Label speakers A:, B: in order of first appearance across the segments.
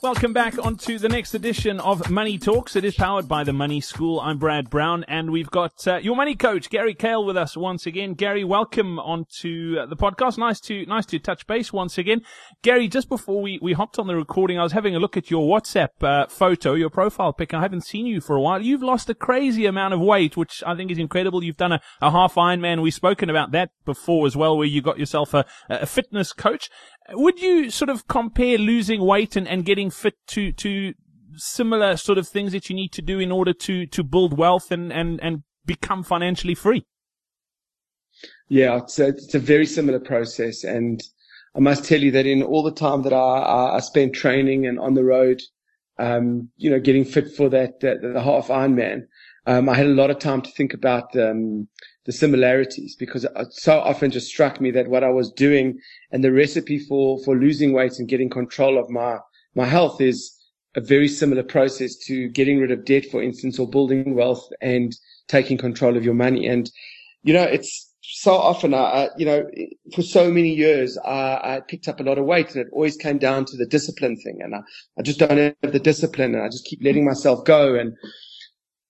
A: Welcome back onto the next edition of Money Talks. It is powered by the Money School. I'm Brad Brown, and we've got uh, your money coach Gary Kale with us once again. Gary, welcome onto uh, the podcast. Nice to nice to touch base once again. Gary, just before we, we hopped on the recording, I was having a look at your WhatsApp uh, photo, your profile pic. I haven't seen you for a while. You've lost a crazy amount of weight, which I think is incredible. You've done a, a half Ironman. We've spoken about that before as well, where you got yourself a, a fitness coach. Would you sort of compare losing weight and, and getting fit to, to similar sort of things that you need to do in order to, to build wealth and, and, and become financially free?
B: Yeah, it's a, it's a very similar process. And I must tell you that in all the time that I, I spent training and on the road, um, you know, getting fit for that, that the half Ironman, um, I had a lot of time to think about um, the similarities because it so often just struck me that what I was doing and the recipe for, for losing weight and getting control of my, my health is a very similar process to getting rid of debt, for instance, or building wealth and taking control of your money. And, you know, it's so often, I, you know, for so many years, I, I picked up a lot of weight and it always came down to the discipline thing. And I, I just don't have the discipline and I just keep letting myself go. And,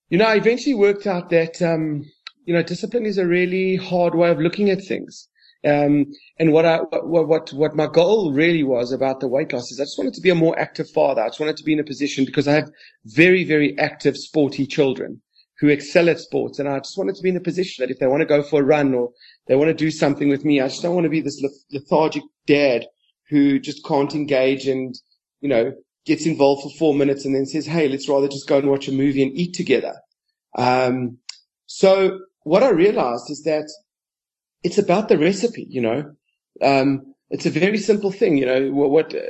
B: you know, I eventually worked out that, um, you know, discipline is a really hard way of looking at things. Um, and what I, what, what, what my goal really was about the weight loss is I just wanted to be a more active father. I just wanted to be in a position because I have very, very active, sporty children who excel at sports. And I just wanted to be in a position that if they want to go for a run or they want to do something with me, I just don't want to be this lethargic dad who just can't engage and, you know, gets involved for four minutes and then says, Hey, let's rather just go and watch a movie and eat together. Um, so what I realized is that it's about the recipe, you know. Um, it's a very simple thing, you know, what, what uh,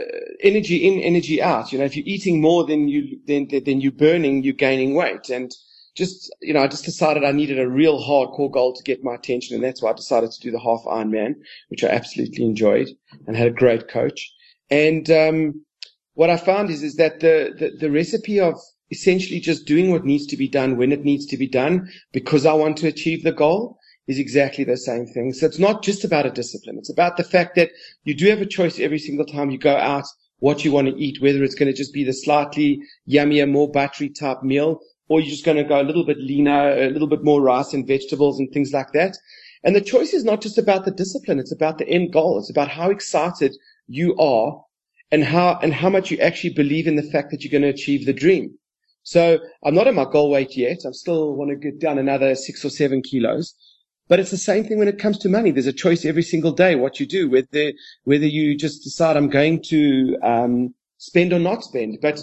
B: energy in, energy out. You know, if you're eating more than you, than, than you're burning, you're gaining weight. And just, you know, I just decided I needed a real hardcore goal to get my attention. And that's why I decided to do the half Ironman, which I absolutely enjoyed and had a great coach. And, um, what I found is, is that the, the, the recipe of essentially just doing what needs to be done when it needs to be done because I want to achieve the goal is exactly the same thing. So it's not just about a discipline. It's about the fact that you do have a choice every single time you go out what you want to eat, whether it's going to just be the slightly yummier, more buttery type meal, or you're just going to go a little bit leaner, a little bit more rice and vegetables and things like that. And the choice is not just about the discipline. It's about the end goal. It's about how excited you are and how, and how much you actually believe in the fact that you're going to achieve the dream. So I'm not at my goal weight yet. I still want to get down another six or seven kilos. But it's the same thing when it comes to money. There's a choice every single day what you do, whether whether you just decide I'm going to um, spend or not spend. But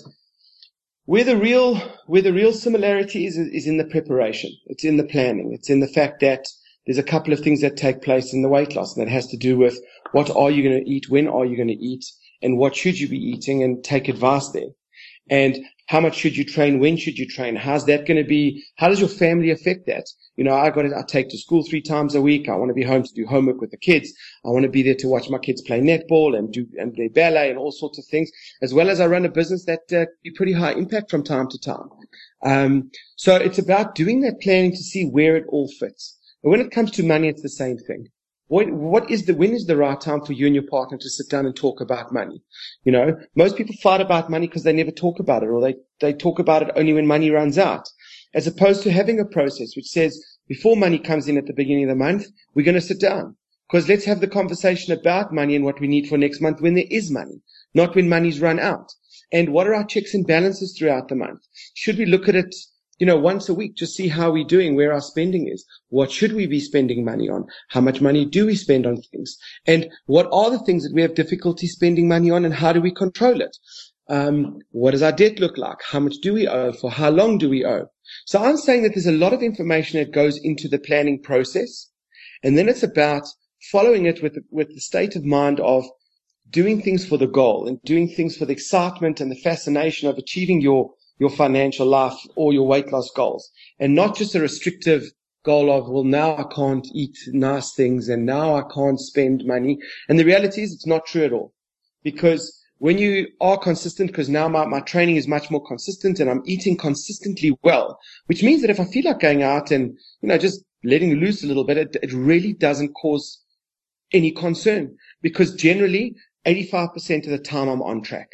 B: where the real where the real similarity is is in the preparation. It's in the planning. It's in the fact that there's a couple of things that take place in the weight loss, and that has to do with what are you going to eat, when are you going to eat, and what should you be eating, and take advice there. And how much should you train? When should you train? How's that going to be? How does your family affect that? You know, I got to, I take to school three times a week. I want to be home to do homework with the kids. I want to be there to watch my kids play netball and do, and play ballet and all sorts of things, as well as I run a business that uh, be pretty high impact from time to time. Um, so it's about doing that planning to see where it all fits. But when it comes to money, it's the same thing. What, what is the, when is the right time for you and your partner to sit down and talk about money? You know, most people fight about money because they never talk about it or they, they talk about it only when money runs out. As opposed to having a process which says before money comes in at the beginning of the month, we're going to sit down. Because let's have the conversation about money and what we need for next month when there is money, not when money's run out. And what are our checks and balances throughout the month? Should we look at it you know, once a week, just see how we're doing, where our spending is. What should we be spending money on? How much money do we spend on things? And what are the things that we have difficulty spending money on and how do we control it? Um, what does our debt look like? How much do we owe? For how long do we owe? So I'm saying that there's a lot of information that goes into the planning process. And then it's about following it with, with the state of mind of doing things for the goal and doing things for the excitement and the fascination of achieving your your financial life or your weight loss goals and not just a restrictive goal of, well, now I can't eat nice things and now I can't spend money. And the reality is it's not true at all because when you are consistent, because now my, my training is much more consistent and I'm eating consistently well, which means that if I feel like going out and, you know, just letting loose a little bit, it, it really doesn't cause any concern because generally 85% of the time I'm on track.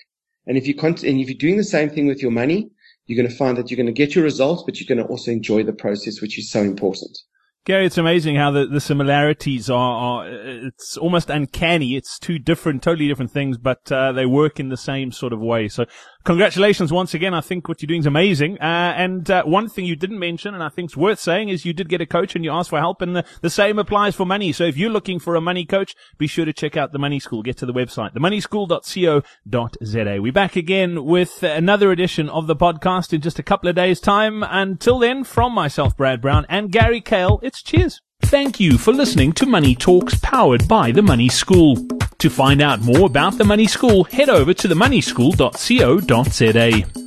B: And if you con- and if you're doing the same thing with your money, you're going to find that you're going to get your results, but you're going to also enjoy the process, which is so important.
A: Gary, it's amazing how the, the similarities are, are, it's almost uncanny. It's two different, totally different things, but, uh, they work in the same sort of way. So congratulations once again. I think what you're doing is amazing. Uh, and, uh, one thing you didn't mention, and I think it's worth saying is you did get a coach and you asked for help and the, the same applies for money. So if you're looking for a money coach, be sure to check out the money school. Get to the website, themoneyschool.co.za. We're back again with another edition of the podcast in just a couple of days time. Until then, from myself, Brad Brown and Gary Kale, it's cheers. Thank you for listening to Money Talks powered by The Money School. To find out more about The Money School, head over to themoneyschool.co.za.